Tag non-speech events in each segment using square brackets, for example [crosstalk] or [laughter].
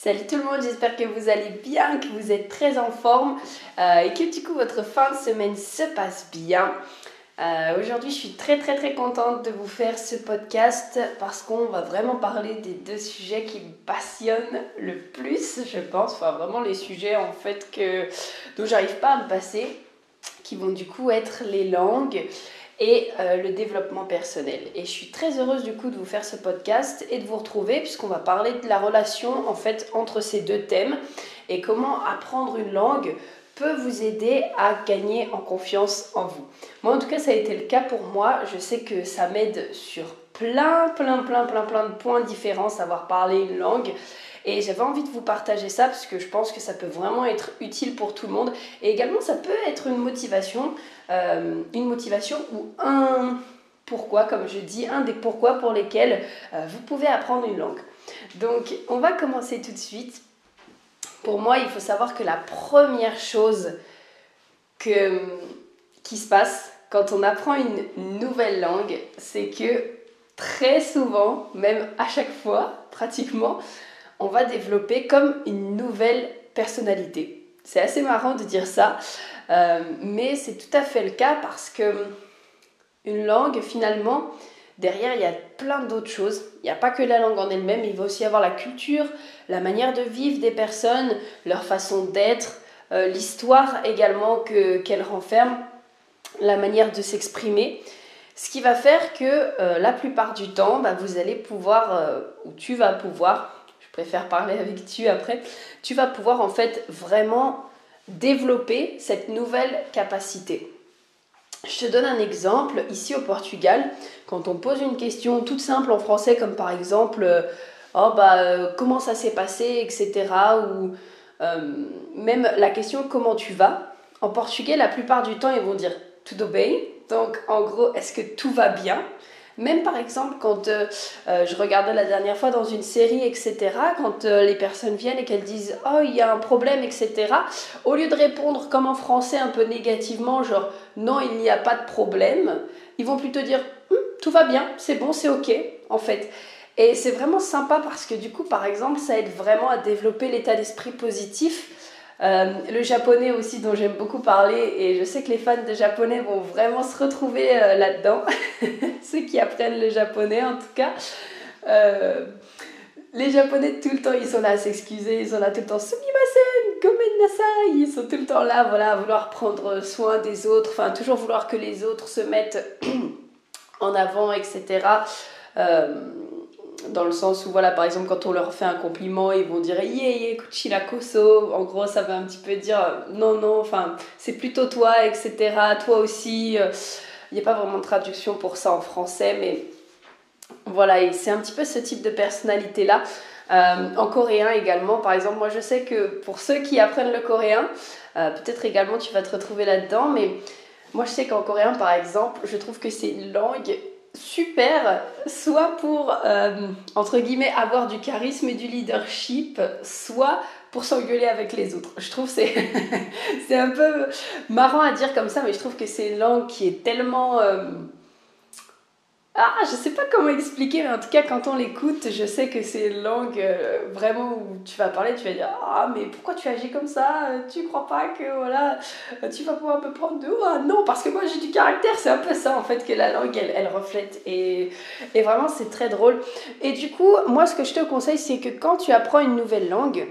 Salut tout le monde, j'espère que vous allez bien, que vous êtes très en forme euh, et que du coup votre fin de semaine se passe bien. Euh, aujourd'hui, je suis très très très contente de vous faire ce podcast parce qu'on va vraiment parler des deux sujets qui me passionnent le plus, je pense. Enfin, vraiment les sujets en fait que, dont j'arrive pas à me passer, qui vont du coup être les langues et euh, le développement personnel. Et je suis très heureuse du coup de vous faire ce podcast et de vous retrouver puisqu'on va parler de la relation en fait entre ces deux thèmes et comment apprendre une langue peut vous aider à gagner en confiance en vous. Moi en tout cas ça a été le cas pour moi, je sais que ça m'aide sur plein plein plein plein plein de points différents savoir parler une langue et j'avais envie de vous partager ça parce que je pense que ça peut vraiment être utile pour tout le monde. Et également, ça peut être une motivation, euh, une motivation ou un pourquoi, comme je dis, un des pourquoi pour lesquels euh, vous pouvez apprendre une langue. Donc, on va commencer tout de suite. Pour moi, il faut savoir que la première chose que, qui se passe quand on apprend une nouvelle langue, c'est que très souvent, même à chaque fois, pratiquement, on va développer comme une nouvelle personnalité. C'est assez marrant de dire ça, euh, mais c'est tout à fait le cas parce que une langue, finalement, derrière, il y a plein d'autres choses. Il n'y a pas que la langue en elle-même, il va aussi avoir la culture, la manière de vivre des personnes, leur façon d'être, euh, l'histoire également qu'elle renferme, la manière de s'exprimer. Ce qui va faire que euh, la plupart du temps, bah, vous allez pouvoir, ou tu vas pouvoir, préfère parler avec tu après, tu vas pouvoir en fait vraiment développer cette nouvelle capacité. Je te donne un exemple. Ici au Portugal, quand on pose une question toute simple en français, comme par exemple euh, oh bah euh, comment ça s'est passé, etc. Ou euh, même la question comment tu vas. En portugais, la plupart du temps, ils vont dire tudo bem? Donc en gros, est-ce que tout va bien? Même par exemple, quand euh, euh, je regardais la dernière fois dans une série, etc., quand euh, les personnes viennent et qu'elles disent Oh, il y a un problème, etc., au lieu de répondre comme en français un peu négativement, genre Non, il n'y a pas de problème, ils vont plutôt dire hum, Tout va bien, c'est bon, c'est ok, en fait. Et c'est vraiment sympa parce que du coup, par exemple, ça aide vraiment à développer l'état d'esprit positif euh, le japonais aussi dont j'aime beaucoup parler et je sais que les fans de japonais vont vraiment se retrouver euh, là-dedans, [laughs] ceux qui apprennent le japonais en tout cas. Euh, les japonais tout le temps ils sont là à s'excuser, ils sont là tout le temps sumimasen, gomen nasai, ils sont tout le temps là voilà à vouloir prendre soin des autres, enfin toujours vouloir que les autres se mettent [clears throat] en avant etc dans le sens où, voilà, par exemple, quand on leur fait un compliment, ils vont dire Yé, yé, la koso. En gros, ça veut un petit peu dire non, non, enfin, c'est plutôt toi, etc. Toi aussi. Il n'y a pas vraiment de traduction pour ça en français, mais voilà, et c'est un petit peu ce type de personnalité-là. Euh, en coréen également, par exemple, moi je sais que pour ceux qui apprennent le coréen, euh, peut-être également tu vas te retrouver là-dedans, mais moi je sais qu'en coréen, par exemple, je trouve que c'est une langue super, soit pour, euh, entre guillemets, avoir du charisme et du leadership, soit pour s'engueuler avec les autres. Je trouve c'est [laughs] c'est un peu marrant à dire comme ça, mais je trouve que c'est une langue qui est tellement... Euh, ah, je sais pas comment expliquer, mais en tout cas, quand on l'écoute, je sais que c'est une langue euh, vraiment où tu vas parler, tu vas dire Ah, mais pourquoi tu agis comme ça? Tu crois pas que voilà, tu vas pouvoir me prendre de Ah, non, parce que moi j'ai du caractère, c'est un peu ça en fait que la langue elle, elle reflète. Et, et vraiment, c'est très drôle. Et du coup, moi, ce que je te conseille, c'est que quand tu apprends une nouvelle langue,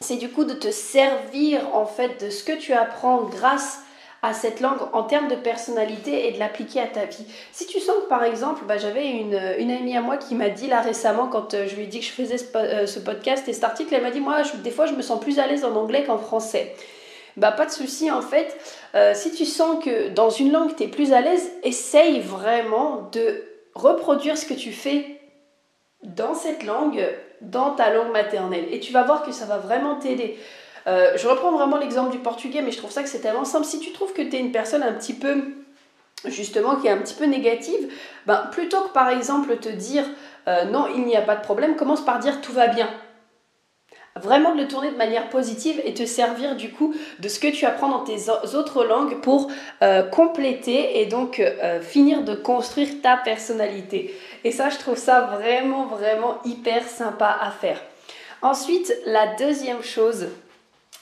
c'est du coup de te servir en fait de ce que tu apprends grâce à cette langue en termes de personnalité et de l'appliquer à ta vie. Si tu sens que par exemple, bah, j'avais une, amie à moi qui m'a dit là récemment quand euh, je lui ai dit que je faisais ce, euh, ce podcast et cet article, elle m'a dit moi des fois je me sens plus à l'aise en anglais qu'en français. Bah pas de souci en fait, euh, si tu sens que dans une langue tu es plus à l'aise, essaye vraiment de reproduire ce que tu fais dans cette langue, dans ta langue maternelle. Et tu vas voir que ça va vraiment t'aider. Euh, je reprends vraiment l'exemple du portugais, mais je trouve ça que c'est tellement simple. Si tu trouves que tu es une personne un petit peu, justement, qui est un petit peu négative, ben, plutôt que par exemple te dire euh, non, il n'y a pas de problème, commence par dire tout va bien. Vraiment de le tourner de manière positive et te servir du coup de ce que tu apprends dans tes autres langues pour euh, compléter et donc finir de construire ta personnalité. Et ça, je trouve ça vraiment, vraiment hyper sympa à faire. Ensuite, la deuxième chose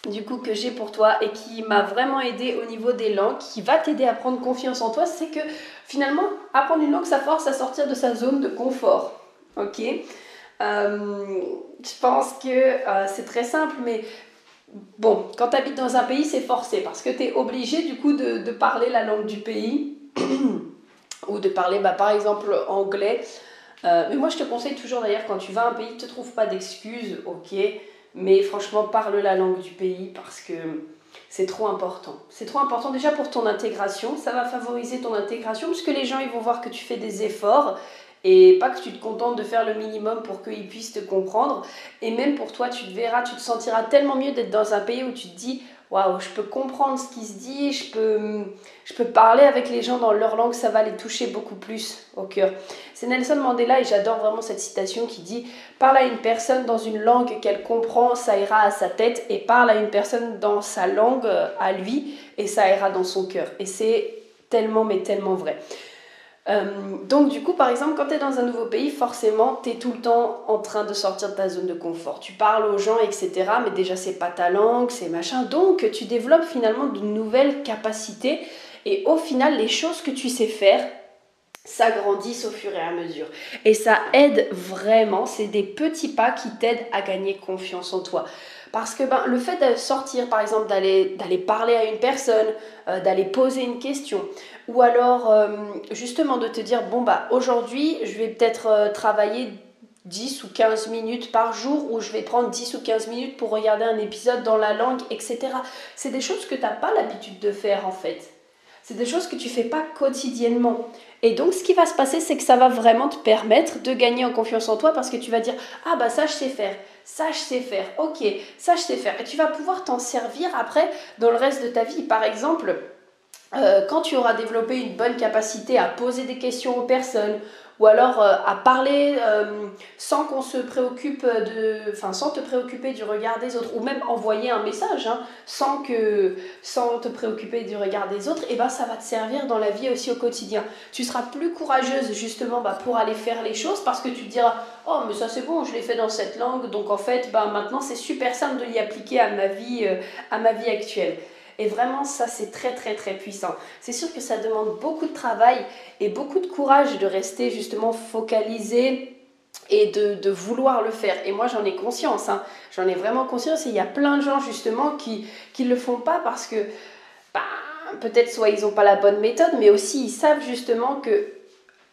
du coup que j'ai pour toi et qui m'a vraiment aidé au niveau des langues, qui va t'aider à prendre confiance en toi, c'est que finalement, apprendre une langue, ça force à sortir de sa zone de confort. Ok? Euh, Je pense que euh, c'est très simple, mais bon, quand tu habites dans un pays, c'est forcé parce que tu es obligé du coup de, parler la langue du pays [clears throat] ou de parler bah, par exemple anglais. Euh, mais moi, je te conseille toujours d'ailleurs, quand tu vas à un pays, ne te trouve pas d'excuses, ok? Mais franchement, parle la langue du pays parce que c'est trop important. C'est trop important déjà pour ton intégration. Ça va favoriser ton intégration puisque les gens ils vont voir que tu fais des efforts et pas que tu te contentes de faire le minimum pour qu'ils puissent te comprendre. Et même pour toi, tu te verras, tu te sentiras tellement mieux d'être dans un pays où tu te dis waouh, je peux comprendre ce qui se dit, je peux, je peux parler avec les gens dans leur langue, ça va les toucher beaucoup plus au cœur. C'est Nelson Mandela et j'adore vraiment cette citation qui dit Parle à une personne dans une langue qu'elle comprend, ça ira à sa tête, et parle à une personne dans sa langue à lui, et ça ira dans son cœur. Et c'est tellement, mais tellement vrai. Euh, donc du coup, par exemple, quand tu es dans un nouveau pays, forcément, tu es tout le temps en train de sortir de ta zone de confort. Tu parles aux gens, etc. Mais déjà, c'est pas ta langue, c'est machin. Donc, tu développes finalement de nouvelles capacités. Et au final, les choses que tu sais faire, s'agrandissent au fur et à mesure. Et ça aide vraiment, c'est des petits pas qui t'aident à gagner confiance en toi. Parce que ben, le fait de sortir, par exemple, d'aller parler à une personne, euh, d'aller poser une question, ou alors euh, justement de te dire, bon, bah aujourd'hui, je vais peut-être euh, travailler 10 ou 15 minutes par jour, ou je vais prendre 10 ou 15 minutes pour regarder un épisode dans la langue, etc. C'est des choses que tu n'as pas l'habitude de faire en fait. C'est des choses que tu fais pas quotidiennement. Et donc, ce qui va se passer, c'est que ça va vraiment te permettre de gagner en confiance en toi parce que tu vas dire Ah, bah ça, je sais faire. Ça, je sais faire. Ok, ça, je sais faire. Et tu vas pouvoir t'en servir après dans le reste de ta vie. Par exemple, euh, quand tu auras développé une bonne capacité à poser des questions aux personnes ou alors euh, à parler euh, sans qu'on se préoccupe de enfin sans te préoccuper du regard des autres ou même envoyer un message hein, sans que sans te préoccuper du regard des autres et eh ben ça va te servir dans la vie aussi au quotidien. Tu seras plus courageuse justement bah, pour aller faire les choses parce que tu te diras oh mais ça c'est bon je l'ai fait dans cette langue donc en fait bah, maintenant c'est super simple de l'y appliquer à ma vie à ma vie actuelle et vraiment, ça, c'est très, très, très puissant. C'est sûr que ça demande beaucoup de travail et beaucoup de courage de rester justement focalisé et de, vouloir le faire. Et moi, j'en ai conscience. Hein. J'en ai vraiment conscience. Et il y a plein de gens, justement, qui ne le font pas parce que bah, peut-être soit ils n'ont pas la bonne méthode, mais aussi ils savent justement que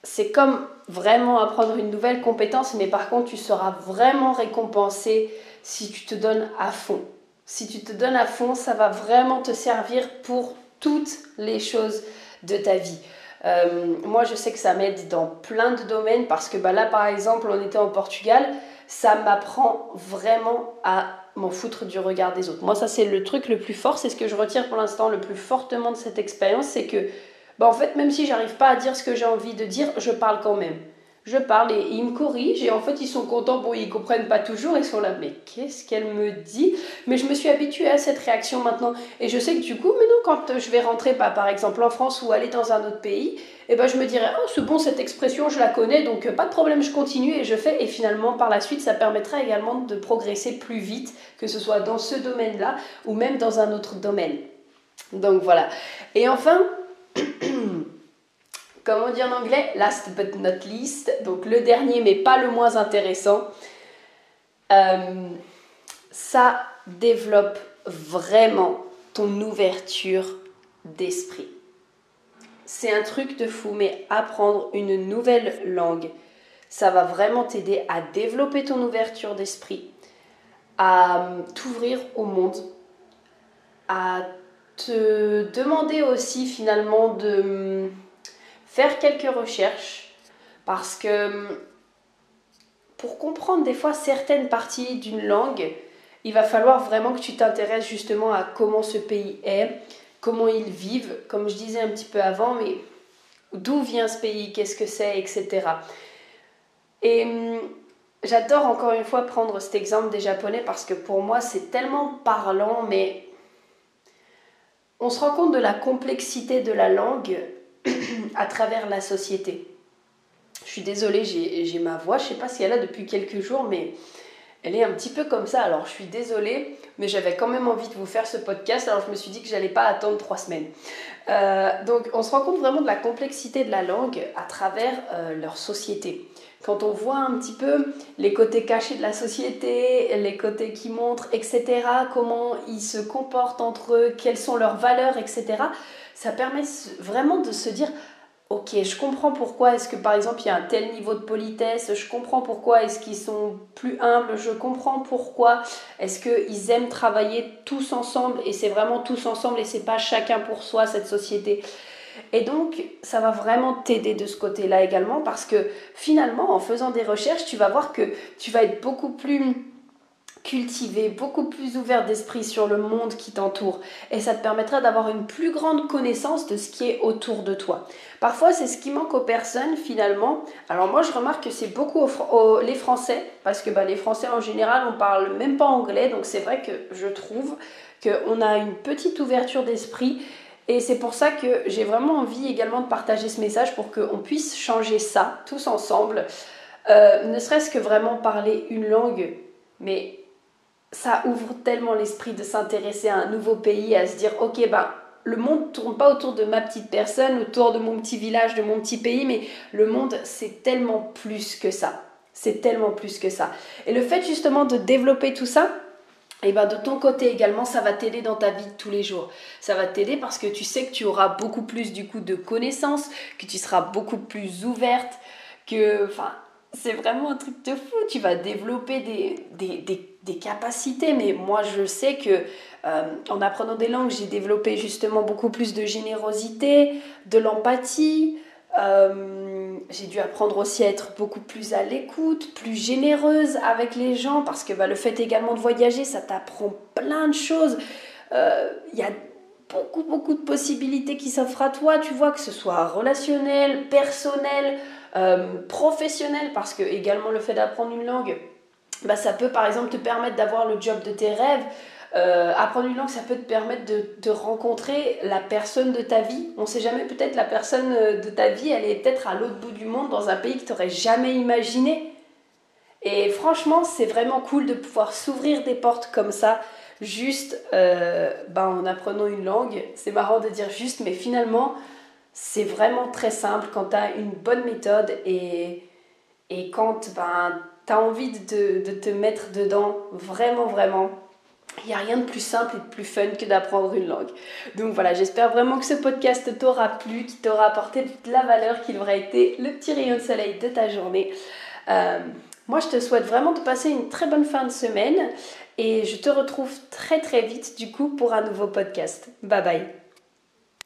c'est comme vraiment apprendre une nouvelle compétence, mais par contre, tu seras vraiment récompensé si tu te donnes à fond si tu te donnes à fond, ça va vraiment te servir pour toutes les choses de ta vie. Euh, moi, je sais que ça m'aide dans plein de domaines parce que bah, là, par exemple, on était en Portugal, ça m'apprend vraiment à m'en foutre du regard des autres. Moi, ça, c'est le truc le plus fort, c'est ce que je retire pour l'instant le plus fortement de cette expérience, c'est que, bah, en fait, même si j'arrive pas à dire ce que j'ai envie de dire, je parle quand même je parle et ils me corrigent et en fait ils sont contents, bon ils comprennent pas toujours, ils sont là mais qu'est-ce qu'elle me dit? Mais je me suis habituée à cette réaction maintenant et je sais que du coup maintenant quand je vais rentrer pas par exemple en France ou aller dans un autre pays, et eh ben je me dirais oh c'est bon cette expression je la connais donc euh, pas de problème je continue et je fais et finalement par la suite ça permettra également de progresser plus vite que ce soit dans ce domaine-là ou même dans un autre domaine. Donc voilà. Et enfin comme on dit en anglais, last but not least, donc le dernier mais pas le moins intéressant, euh, ça développe vraiment ton ouverture d'esprit. C'est un truc de fou, mais apprendre une nouvelle langue, ça va vraiment t'aider à développer ton ouverture d'esprit, à t'ouvrir au monde, à te demander aussi finalement de faire quelques recherches parce que hum, pour comprendre des fois certaines parties d'une langue, il va falloir vraiment que tu t'intéresses justement à comment ce pays est, comment ils vivent, comme je disais un petit peu avant, mais d'où vient ce pays, qu'est-ce que c'est, etc. Et hum, j'adore encore une fois prendre cet exemple des Japonais parce que pour moi c'est tellement parlant, mais on se rend compte de la complexité de la langue à travers la société. Je suis désolée, j'ai ma voix, je ne sais pas si elle a depuis quelques jours, mais elle est un petit peu comme ça. Alors je suis désolée, mais j'avais quand même envie de vous faire ce podcast, alors je me suis dit que j'allais pas attendre trois semaines. Euh, donc on se rend compte vraiment de la complexité de la langue à travers euh, leur société. Quand on voit un petit peu les côtés cachés de la société, les côtés qui montrent, etc., comment ils se comportent entre eux, quelles sont leurs valeurs, etc., ça permet vraiment de se dire, ok, je comprends pourquoi est-ce que par exemple il y a un tel niveau de politesse, je comprends pourquoi est-ce qu'ils sont plus humbles, je comprends pourquoi est-ce qu'ils aiment travailler tous ensemble et c'est vraiment tous ensemble et c'est pas chacun pour soi cette société. Et donc, ça va vraiment t'aider de ce côté-là également parce que finalement, en faisant des recherches, tu vas voir que tu vas être beaucoup plus cultivé, beaucoup plus ouvert d'esprit sur le monde qui t'entoure. Et ça te permettra d'avoir une plus grande connaissance de ce qui est autour de toi. Parfois, c'est ce qui manque aux personnes finalement. Alors moi, je remarque que c'est beaucoup les Français, parce que bah, les Français en général, on parle même pas anglais. Donc c'est vrai que je trouve qu'on a une petite ouverture d'esprit. Et c'est pour ça que j'ai vraiment envie également de partager ce message pour qu'on puisse changer ça tous ensemble. Euh, ne serait-ce que vraiment parler une langue, mais ça ouvre tellement l'esprit de s'intéresser à un nouveau pays, à se dire, ok, ben, le monde ne tourne pas autour de ma petite personne, autour de mon petit village, de mon petit pays, mais le monde, c'est tellement plus que ça. C'est tellement plus que ça. Et le fait justement de développer tout ça, et eh ben de ton côté également, ça va t'aider dans ta vie de tous les jours. Ça va t'aider parce que tu sais que tu auras beaucoup plus du coup de connaissances, que tu seras beaucoup plus ouverte, que, enfin, c'est vraiment un truc de fou. Tu vas développer des, capacités. Mais moi, je sais que euh, en apprenant des langues, j'ai développé justement beaucoup plus de générosité, de l'empathie. Euh, j'ai dû apprendre aussi à être beaucoup plus à l'écoute, plus généreuse avec les gens, parce que bah, le fait également de voyager, ça t'apprend plein de choses. Euh, il y a beaucoup, beaucoup de possibilités qui s'offrent à toi, tu vois, que ce soit relationnel, personnel, professionnel, parce que également le fait d'apprendre une langue, bah, ça peut par exemple te permettre d'avoir le job de tes rêves. Euh, apprendre une langue, ça peut te permettre de, rencontrer la personne de ta vie. On sait jamais, peut-être la personne euh, de ta vie, elle est peut-être à l'autre bout du monde, dans un pays que tu n'aurais jamais imaginé. Et franchement, c'est vraiment cool de pouvoir s'ouvrir des portes comme ça, juste ben, en apprenant une langue. C'est marrant de dire juste, mais finalement, c'est vraiment très simple quand tu as une bonne méthode et, et quand ben, tu as envie de, te mettre dedans, vraiment, vraiment. Il n'y a rien de plus simple et de plus fun que d'apprendre une langue. Donc voilà, j'espère vraiment que ce podcast t'aura plu, qu'il t'aura apporté de la valeur, qu'il aura été le petit rayon de soleil de ta journée. Euh, moi, je te souhaite vraiment de passer une très bonne fin de semaine et je te retrouve très très vite du coup pour un nouveau podcast. Bye bye